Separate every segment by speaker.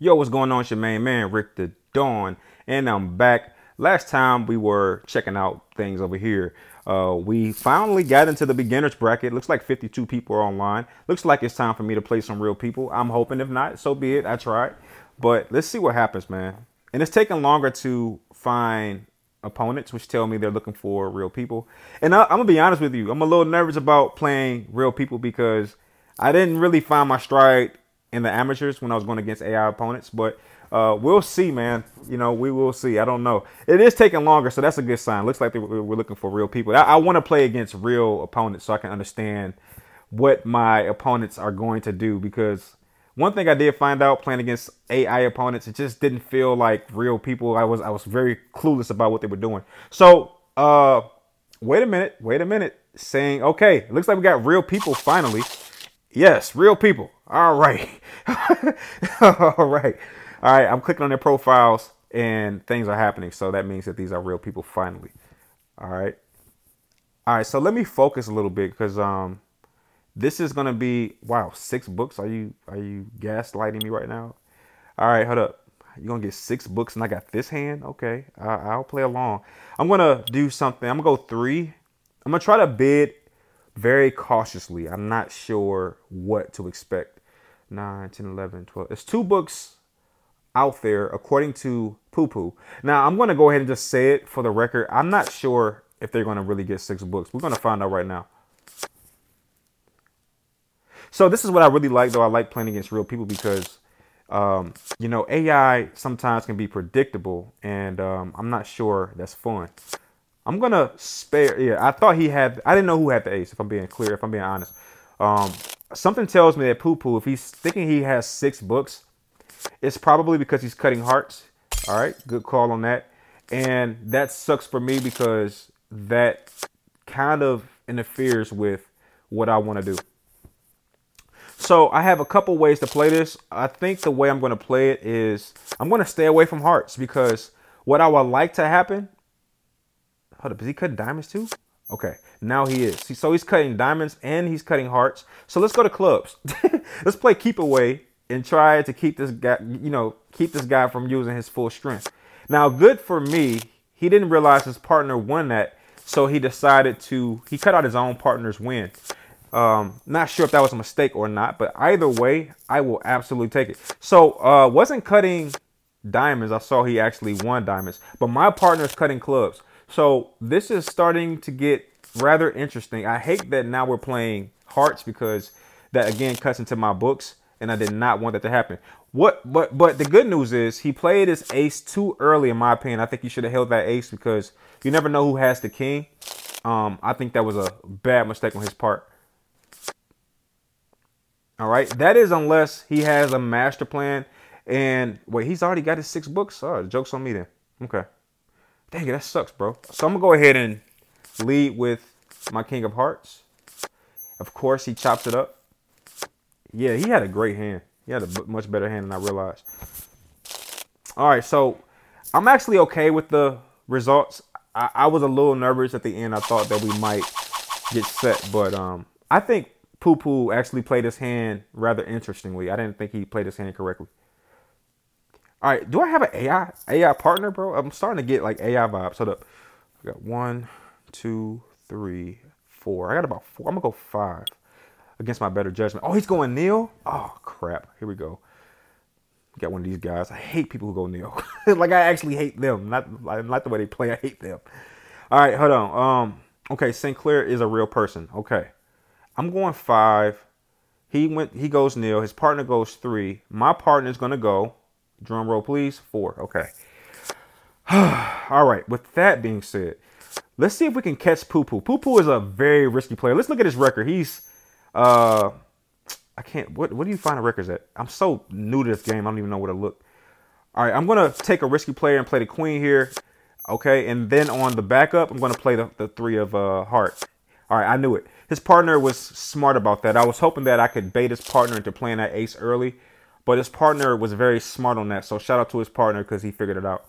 Speaker 1: Yo, what's going on? It's your main man, Rick Da Don, and I'm back. Last time we were checking out things over here. Uh, we finally got into the beginners bracket. Looks like 52 people are online. Looks like it's time for me to play some real people. I'm hoping if not, so be it. I tried. But let's see what happens, man. And it's taking longer to find opponents, which tell me they're looking for real people. And I, I'm gonna be honest with you, I'm a little nervous about playing real people because I didn't really find my stride in the amateurs when I was going against AI opponents, but uh, we'll see, man. You know, we will see. I don't know. It is taking longer, so that's a good sign. Looks like we're looking for real people. I, I want to play against real opponents so I can understand what my opponents are going to do because one thing I did find out playing against AI opponents, it just didn't feel like real people. I was I was very clueless about what they were doing. So, uh, wait a minute, wait a minute. Saying, okay, looks like we got real people finally. Yes, real people. All right. All right. All right. I'm clicking on their profiles and things are happening. So that means that these are real people finally. All right. All right. So let me focus a little bit because um this is gonna be wow, six books. Are you are you gaslighting me right now? All right, hold up. You're gonna get six books and I got this hand? Okay. I, will play along. I'm gonna do something. I'm gonna go three. I'm gonna try to bid very cautiously. I'm not sure what to expect. 9, 10, 11, 12. There's two books out there according to Poo Poo. Now, I'm going to go ahead and just say it for the record. I'm not sure if they're going to really get six books. We're going to find out right now. So this is what I really like, though. I like playing against real people because, um, you know, AI sometimes can be predictable, and um, I'm not sure that's fun. I'm gonna spare. Yeah, I thought he had. I didn't know who had the ace. If I'm being clear, if I'm being honest, um, something tells me that Poo Poo, if he's thinking he has six books, it's probably because he's cutting hearts. All right, good call on that. And that sucks for me because that kind of interferes with what I want to do. So I have a couple ways to play this. I think the way I'm going to play it is I'm going to stay away from hearts because what I would like to happen Hold up, is he cutting diamonds too? Okay, now he is. So he's cutting diamonds and he's cutting hearts. So let's go to clubs. let's play keep away and try to keep this guy, you know, keep this guy from using his full strength. Now, good for me, he didn't realize his partner won that, so he decided to he cut out his own partner's win. Um, not sure if that was a mistake or not, but either way, I will absolutely take it. So, uh, wasn't cutting diamonds. I saw he actually won diamonds, but my partner's cutting clubs. So this is starting to get rather interesting. I hate that now we're playing hearts because that again cuts into my books, and I did not want that to happen. What but but the good news is he played his ace too early, in my opinion. I think he should have held that ace because you never know who has the king. Um, I think that was a bad mistake on his part. All right, that is unless he has a master plan. And wait, he's already got his six books. Oh, joke's on me then. Okay. Dang it, that sucks, bro. So I'm gonna go ahead and lead with my King of Hearts. Of course, he chops it up. Yeah, he had a great hand. He had a much better hand than I realized. All right, so I'm actually okay with the results. I, I was a little nervous at the end. I thought that we might get set, but um, I think Poo Poo actually played his hand rather interestingly. I didn't think he played his hand correctly. All right, do I have an AI AI partner, bro? I'm starting to get like AI vibes. Hold up. I got one, two, three, four. I got about four. I'm gonna go five against my better judgment. Oh, he's going nil. Oh crap. Here we go. Got one of these guys. I hate people who go nil. like I actually hate them. Not not the way they play. I hate them. All right, hold on. Um. Okay, Sinclair is a real person. Okay, I'm going five. He went. He goes nil. His partner goes three. My partner's gonna go. Drum roll, please. Four. Okay. All right. With that being said, let's see if we can catch Poo Poo. Poo Poo is a very risky player. Let's look at his record. He's, uh, I can't. What What do you find a records at? I'm so new to this game. I don't even know where to look. All right. I'm gonna take a risky player and play the queen here. Okay. And then on the backup, I'm gonna play the, the three of uh heart. All right. I knew it. His partner was smart about that. I was hoping that I could bait his partner into playing that ace early but his partner was very smart on that. So shout out to his partner because he figured it out.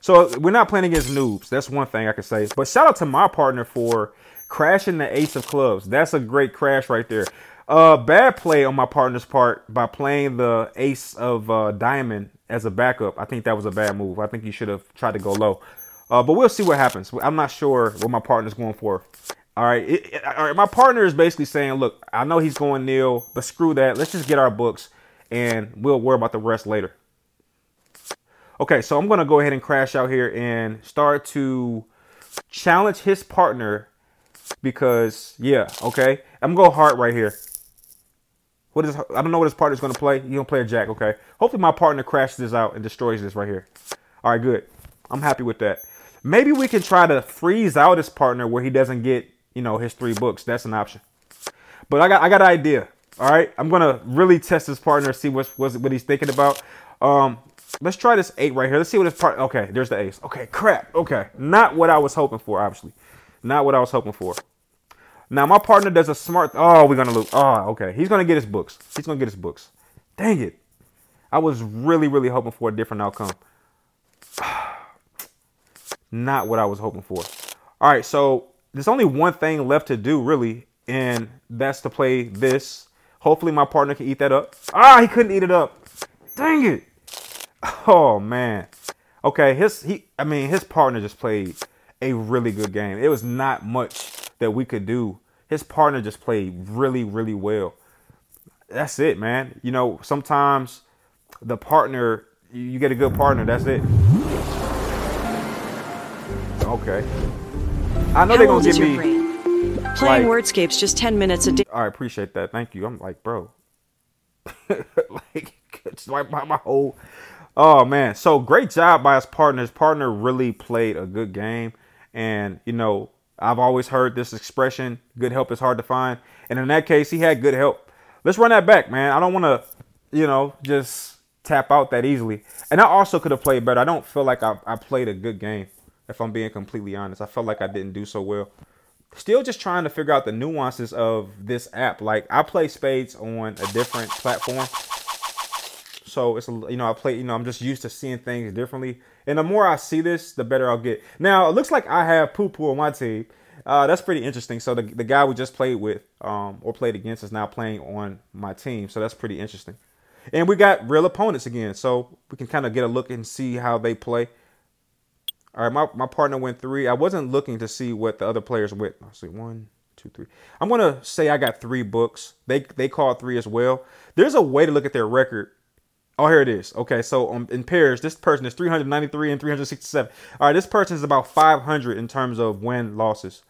Speaker 1: So we're not playing against noobs. That's one thing I could say. But shout out to my partner for crashing the ace of clubs. That's a great crash right there. Uh, bad play on my partner's part by playing the ace of uh, diamond as a backup. I think that was a bad move. I think you should have tried to go low. Uh, but we'll see what happens. I'm not sure what my partner's going for. All right, it, it, all right. My partner is basically saying, "Look, I know he's going nil, but screw that. Let's just get our books, and we'll worry about the rest later." Okay, so I'm gonna go ahead and crash out here and start to challenge his partner because yeah, okay. I'm gonna go hard right here. What is I don't know what his partner's gonna play. He gonna play a jack, okay. Hopefully my partner crashes this out and destroys this right here. All right, good. I'm happy with that. Maybe we can try to freeze out his partner where he doesn't get you know, his three books. That's an option. But I got I got an idea. All right, I'm gonna really test his partner, see what's, what's what he's thinking about. Um, let's try this eight right here. Let's see what his part. Okay, there's the ace. Okay, crap. Okay, not what I was hoping for. Obviously, not what I was hoping for. Now my partner does a smart. Oh, we're gonna lose. Oh, okay. He's gonna get his books. He's gonna get his books. Dang it! I was really, really hoping for a different outcome. Not what I was hoping for. All right, so there's only one thing left to do really, and that's to play this. Hopefully my partner can eat that up. Ah, he couldn't eat it up. Dang it. Oh man. Okay, his he I mean his partner just played a really good game. It was not much that we could do. His partner just played really, really well. That's it, man. You know, sometimes the partner you get a good partner, that's it. Okay. I know they're gonna give me
Speaker 2: playing like, Wordscape's just ten minutes a day.
Speaker 1: I appreciate that. Thank you. I'm like, bro, like it's like my, my whole. Oh man, so great job by his partner. His partner really played a good game, and you know I've always heard this expression: "Good help is hard to find," and in that case, he had good help. Let's run that back, man. I don't want to, you know, just tap out that easily. And I also could have played better. I don't feel like I, I played a good game if I'm being completely honest. I felt like I didn't do so well. Still just trying to figure out the nuances of this app. Like I play spades on a different platform. So it's you know I play you know I'm just used to seeing things differently, and the more I see this, the better I'll get. Now it looks like I have poo poo on my team. Uh, that's pretty interesting. So the the guy we just played with um, or played against is now playing on my team. So that's pretty interesting. And we got real opponents again, so we can kind of get a look and see how they play. All right, my, my partner went three. I wasn't looking to see what the other players went. I see one, two, three. I'm gonna say I got three books. They they called three as well. There's a way to look at their record. Oh, here it is. Okay, so um, in pairs, this person is 393 and 367. All right, this person is about 500 in terms of win losses.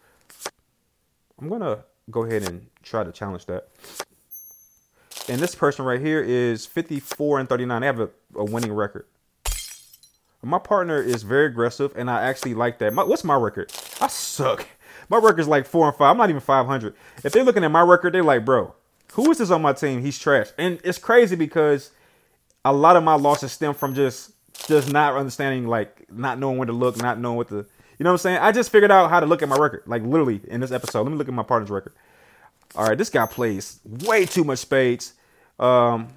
Speaker 1: I'm gonna go ahead and try to challenge that. And this person right here is 54 and 39. They have a, a winning record. My partner is very aggressive, and I actually like that. My, what's my record? I suck. My record's like four and five. I'm not even 500. If they're looking at my record, they're like, bro, who is this on my team? He's trash. And it's crazy because a lot of my losses stem from just just not understanding, like not knowing where to look, not knowing what to, you know what I'm saying? I just figured out how to look at my record, like literally in this episode. Let me look at my partner's record. All right, this guy plays way too much spades. Um,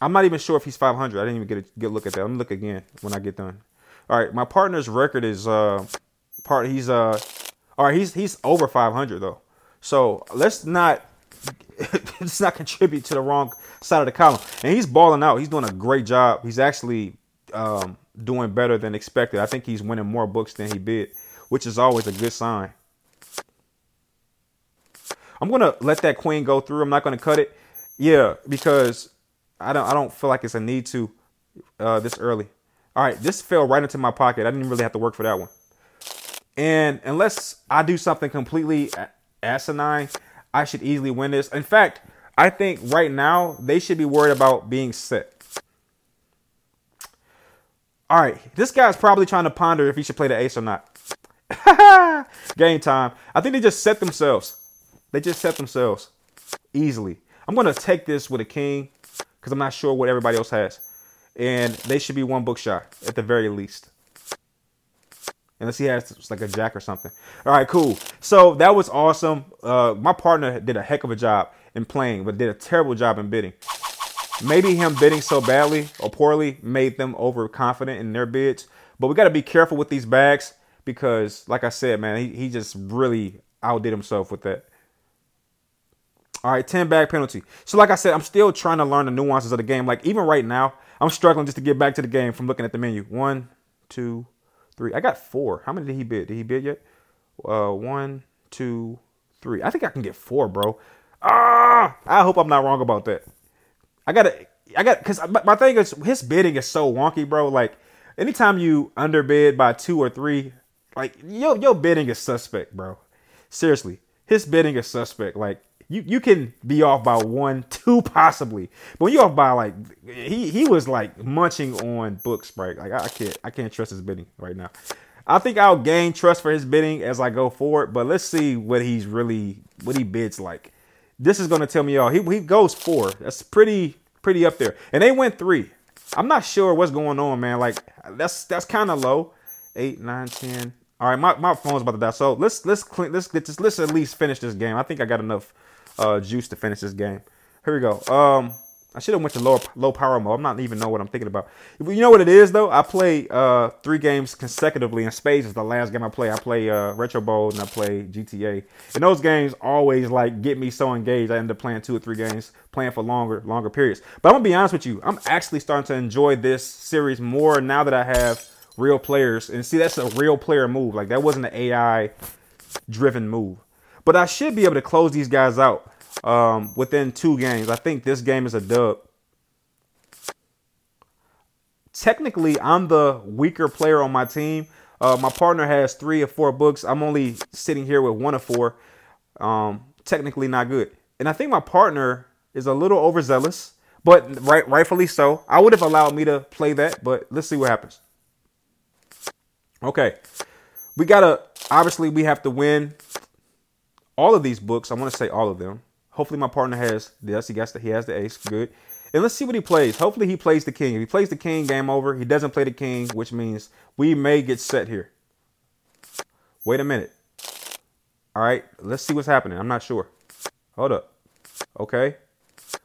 Speaker 1: I'm not even sure if he's 500. I didn't even get a good look at that. Let me look again when I get done. All right, my partner's record is uh part he's uh all right, he's he's over 500 though. So, let's not let's not contribute to the wrong side of the column. And he's balling out. He's doing a great job. He's actually um doing better than expected. I think he's winning more books than he bid, which is always a good sign. I'm gonna let that queen go through. I'm not gonna cut it. Yeah, because I don't I don't feel like it's a need to uh, this early. All right, this fell right into my pocket. I didn't really have to work for that one. And unless I do something completely asinine, I should easily win this. In fact, I think right now they should be worried about being set. All right, this guy's probably trying to ponder if he should play the ace or not. Game time. I think they just set themselves. They just set themselves easily. I'm going to take this with a king because I'm not sure what everybody else has. And they should be one book shy at the very least. Unless he has like a jack or something. All right, cool. So that was awesome. Uh, my partner did a heck of a job in playing, but did a terrible job in bidding. Maybe him bidding so badly or poorly made them overconfident in their bids. But we got to be careful with these bags because, like I said, man, he, he just really outdid himself with that. All right, 10 bag penalty. So, like I said, I'm still trying to learn the nuances of the game. Like, even right now, I'm struggling just to get back to the game from looking at the menu. One, two, three. I got four. How many did he bid? Did he bid yet? Uh, one, two, three. I think I can get four, bro. Ah, I hope I'm not wrong about that. I gotta, I got, cause my, thing is his bidding is so wonky, bro. Like, anytime you underbid by two or three, like your your bidding is suspect, bro. Seriously, his bidding is suspect. Like you you can be off by one, two possibly, but when you off by like he he was like munching on books, right? Like I, I can't I can't trust his bidding right now. I think I'll gain trust for his bidding as I go forward, but let's see what he's really what he bids like. This is gonna tell me all. He he goes four. That's pretty pretty up there, and they went three. I'm not sure what's going on, man. Like that's that's kind of low. Eight, nine, ten. All right, my, my phone's about to die. So let's let's clean, let's get this. Let's at least finish this game. I think I got enough uh, juice to finish this game. Here we go. Um, I should have went to low low power mode. I'm not even know what I'm thinking about. You know what it is though? I play uh, three games consecutively, and Spades is the last game I play. I play uh, Retro Bowl and I play GTA. And those games always like get me so engaged. I end up playing two or three games, playing for longer longer periods. But I'm gonna be honest with you. I'm actually starting to enjoy this series more now that I have real players. And see, that's a real player move. Like that wasn't an AI driven move. But I should be able to close these guys out um, within two games. I think this game is a dub. Technically, I'm the weaker player on my team. Uh, my partner has three or four books. I'm only sitting here with one of four. Um, technically, not good. And I think my partner is a little overzealous, but right, rightfully so. I would have allowed me to play that, but let's see what happens. Okay. We gotta obviously we have to win all of these books. I want to say all of them. Hopefully my partner has this. He got the, he has the ace. Good. And let's see what he plays. Hopefully he plays the king. If he plays the king, game over. He doesn't play the king, which means we may get set here. Wait a minute. All right, let's see what's happening. I'm not sure. Hold up. Okay.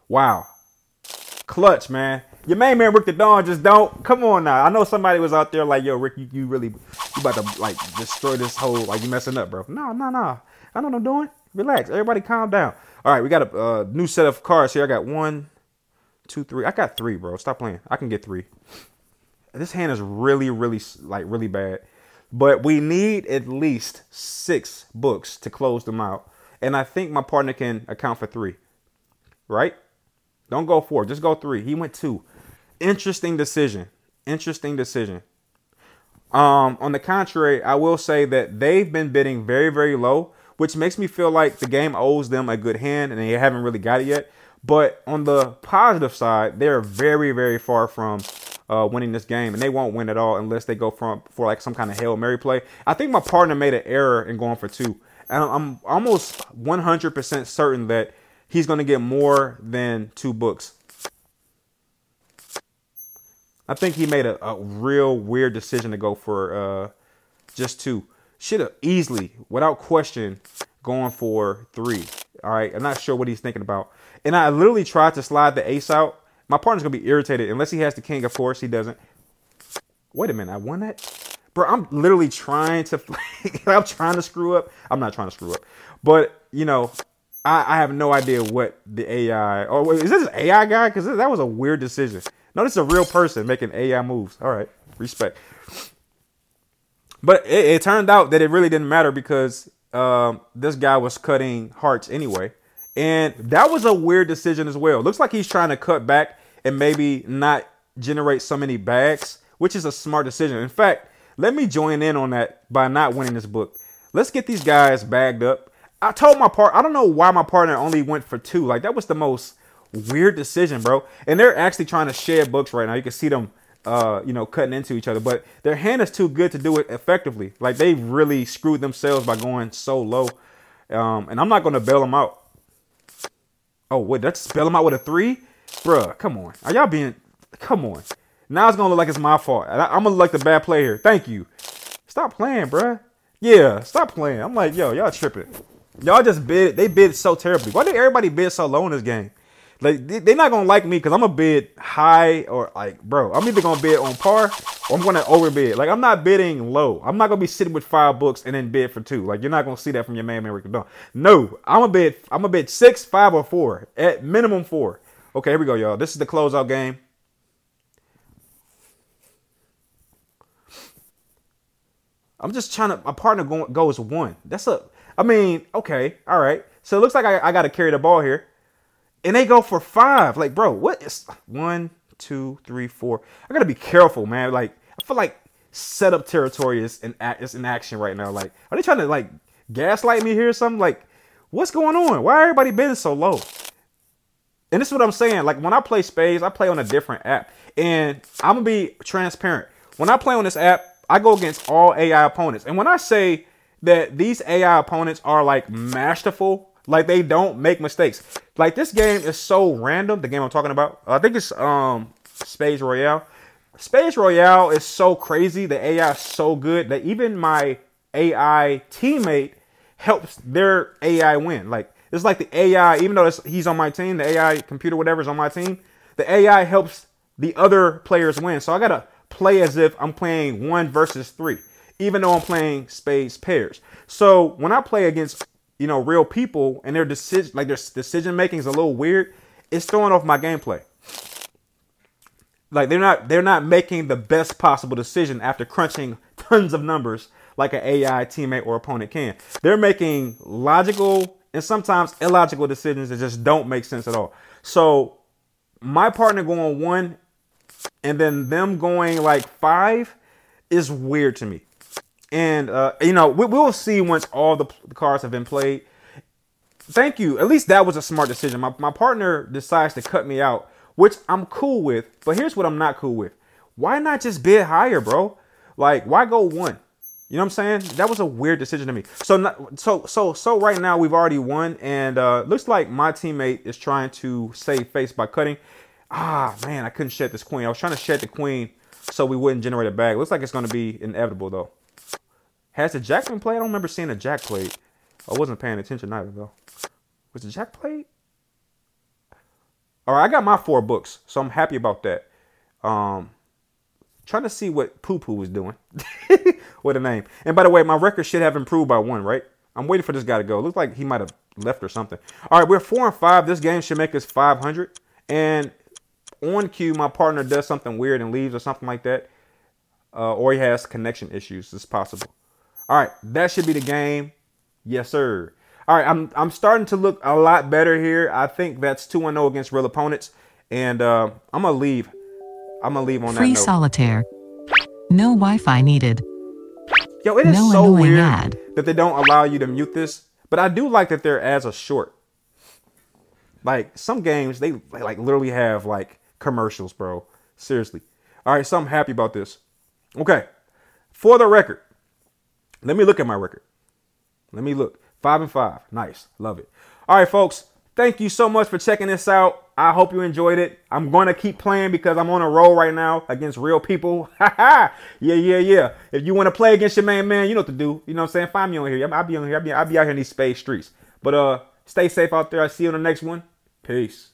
Speaker 1: Wow. Clutch, man. Your main man Rick Da Don just don't. Come on now. I know somebody was out there like, yo, Rick, you, you really, you about to like destroy this whole, like you messing up, bro. No, no, no. I know what I'm doing. Relax. Everybody calm down. All right, we got a uh, new set of cards here. I got one, two, three. I got three, bro. Stop playing. I can get three. This hand is really, really, like, really bad. But we need at least six books to close them out. And I think my partner can account for three. Right? Don't go four. Just go three. He went two. Interesting decision. Interesting decision. Um, on the contrary, I will say that they've been bidding very, very low, which makes me feel like the game owes them a good hand and they haven't really got it yet. But on the positive side, they're very, very far from uh, winning this game, and they won't win at all unless they go from for like some kind of hail mary play. I think my partner made an error in going for two, and I'm almost 100% certain that he's going to get more than two books. I think he made a, a real weird decision to go for uh, just two. Should have easily, without question, gone for three. All right, I'm not sure what he's thinking about. And I literally tried to slide the ace out. My partner's gonna be irritated unless he has the king. Of course, he doesn't. Wait a minute, I won that, bro. I'm literally trying to. I'm trying to screw up. I'm not trying to screw up, but you know, I, I have no idea what the AI. Oh, wait, is this an AI guy? Because that was a weird decision. No, this is a real person making AI moves. All right, respect. But it, it turned out that it really didn't matter because um, this guy was cutting hearts anyway. And that was a weird decision as well. Looks like he's trying to cut back and maybe not generate so many bags, which is a smart decision. In fact, let me join in on that by not winning this book. Let's get these guys bagged up. I told my part, I don't know why my partner only went for two. Like that was the most weird decision, bro. And they're actually trying to share books right now. You can see them, uh, you know, cutting into each other. But their hand is too good to do it effectively. Like they really screwed themselves by going so low. Um, and I'm not gonna bail them out. Oh, wait, that's bail them out with a three, bruh. Come on, are y'all being? Come on. Now it's gonna look like it's my fault. I, am gonna look like the bad player. Thank you. Stop playing, bruh. Yeah, stop playing. I'm like, yo, y'all tripping. Y'all just bid. They bid so terribly. Why did everybody bid so low in this game? Like they- they're not gonna like me because I'm a bid high or like, bro. I'm either gonna bid on par or I'm gonna overbid. Like I'm not bidding low. I'm not gonna be sitting with five books and then bid for two. Like you're not gonna see that from your man, man Rick. No, I'm a bid. I'm a bid six, five, or four at minimum four. Okay, here we go, y'all. This is the closeout game. I'm just trying to. My partner go, goes one. That's a. I mean, okay, all right. So it looks like I, I got to carry the ball here, and they go for five. Like, bro, what is one, two, three, four? I gotta be careful, man. Like, I feel like setup territory is in is in action right now. Like, are they trying to like gaslight me here or something? Like, what's going on? Why everybody bidding so low? And this is what I'm saying. Like when I play spades, I play on a different app. And I'm gonna be transparent. When I play on this app, I go against all AI opponents. And when I say that these AI opponents are like masterful, like they don't make mistakes. Like this game is so random. The game I'm talking about, I think it's um Spades Royale. Spades Royale is so crazy. The AI is so good that even my AI teammate helps their AI win. Like it's like the AI, even though he's on my team, the AI computer, whatever is on my team, the AI helps the other players win. So I gotta play as if I'm playing one versus three, even though I'm playing spades pairs. So when I play against you know real people and their decision, like their decision making is a little weird, it's throwing off my gameplay like they're not they're not making the best possible decision after crunching tons of numbers like an AI teammate or opponent can. They're making logical and sometimes illogical decisions that just don't make sense at all. So my partner going one and then them going like five is weird to me. And uh, you know, we, we'll see once all the, the cards have been played. Thank you. At least that was a smart decision. My, my partner decides to cut me out, which I'm cool with. But here's what I'm not cool with. Why not just bid higher, bro? Like, why go one? You know what I'm saying? That was a weird decision to me. So, not, so, so, so right now we've already won, and uh, looks like my teammate is trying to save face by cutting. Ah, man, I couldn't shed this queen. I was trying to shed the queen so we wouldn't generate a bag. Looks like it's going to be inevitable though. Has the jack been played? I don't remember seeing a jack played. I wasn't paying attention either though. Was the jack played? All right, I got my four books, so I'm happy about that. Um, trying to see what Poo Poo was doing. what a name. And by the way, my record should have improved by one, right? I'm waiting for this guy to go. Looks like he might have left or something. All right, we're four and five. This game should make us 500. And on cue, my partner does something weird and leaves or something like that. Uh, or he has connection issues. It's possible. All right, that should be the game. Yes, sir. All right, I'm I'm starting to look a lot better here. I think that's 2 0 against real opponents. And uh, I'm going to leave. I'm going to leave on
Speaker 3: Free
Speaker 1: that note.
Speaker 3: solitaire. No Wi-Fi needed.
Speaker 1: Yo, it is
Speaker 3: No
Speaker 1: so weird
Speaker 3: ad.
Speaker 1: that they don't allow you to mute this. But I do like that their ads are short. Like some games, they like literally have like commercials, bro. Seriously. All right, so I'm happy about this. Okay, for the record, let me look at my record. Let me look. Five and five. Nice. Love it. All right, folks. Thank you so much for checking this out. I hope you enjoyed it. I'm going to keep playing because I'm on a roll right now against real people. Ha ha. Yeah, yeah, yeah. If you want to play against your man, man, you know what to do. You know what I'm saying? Find me on here. I'll be on here. I'll be, I'll be out here in these space streets. But uh, stay safe out there. I'll see you on the next one. Peace.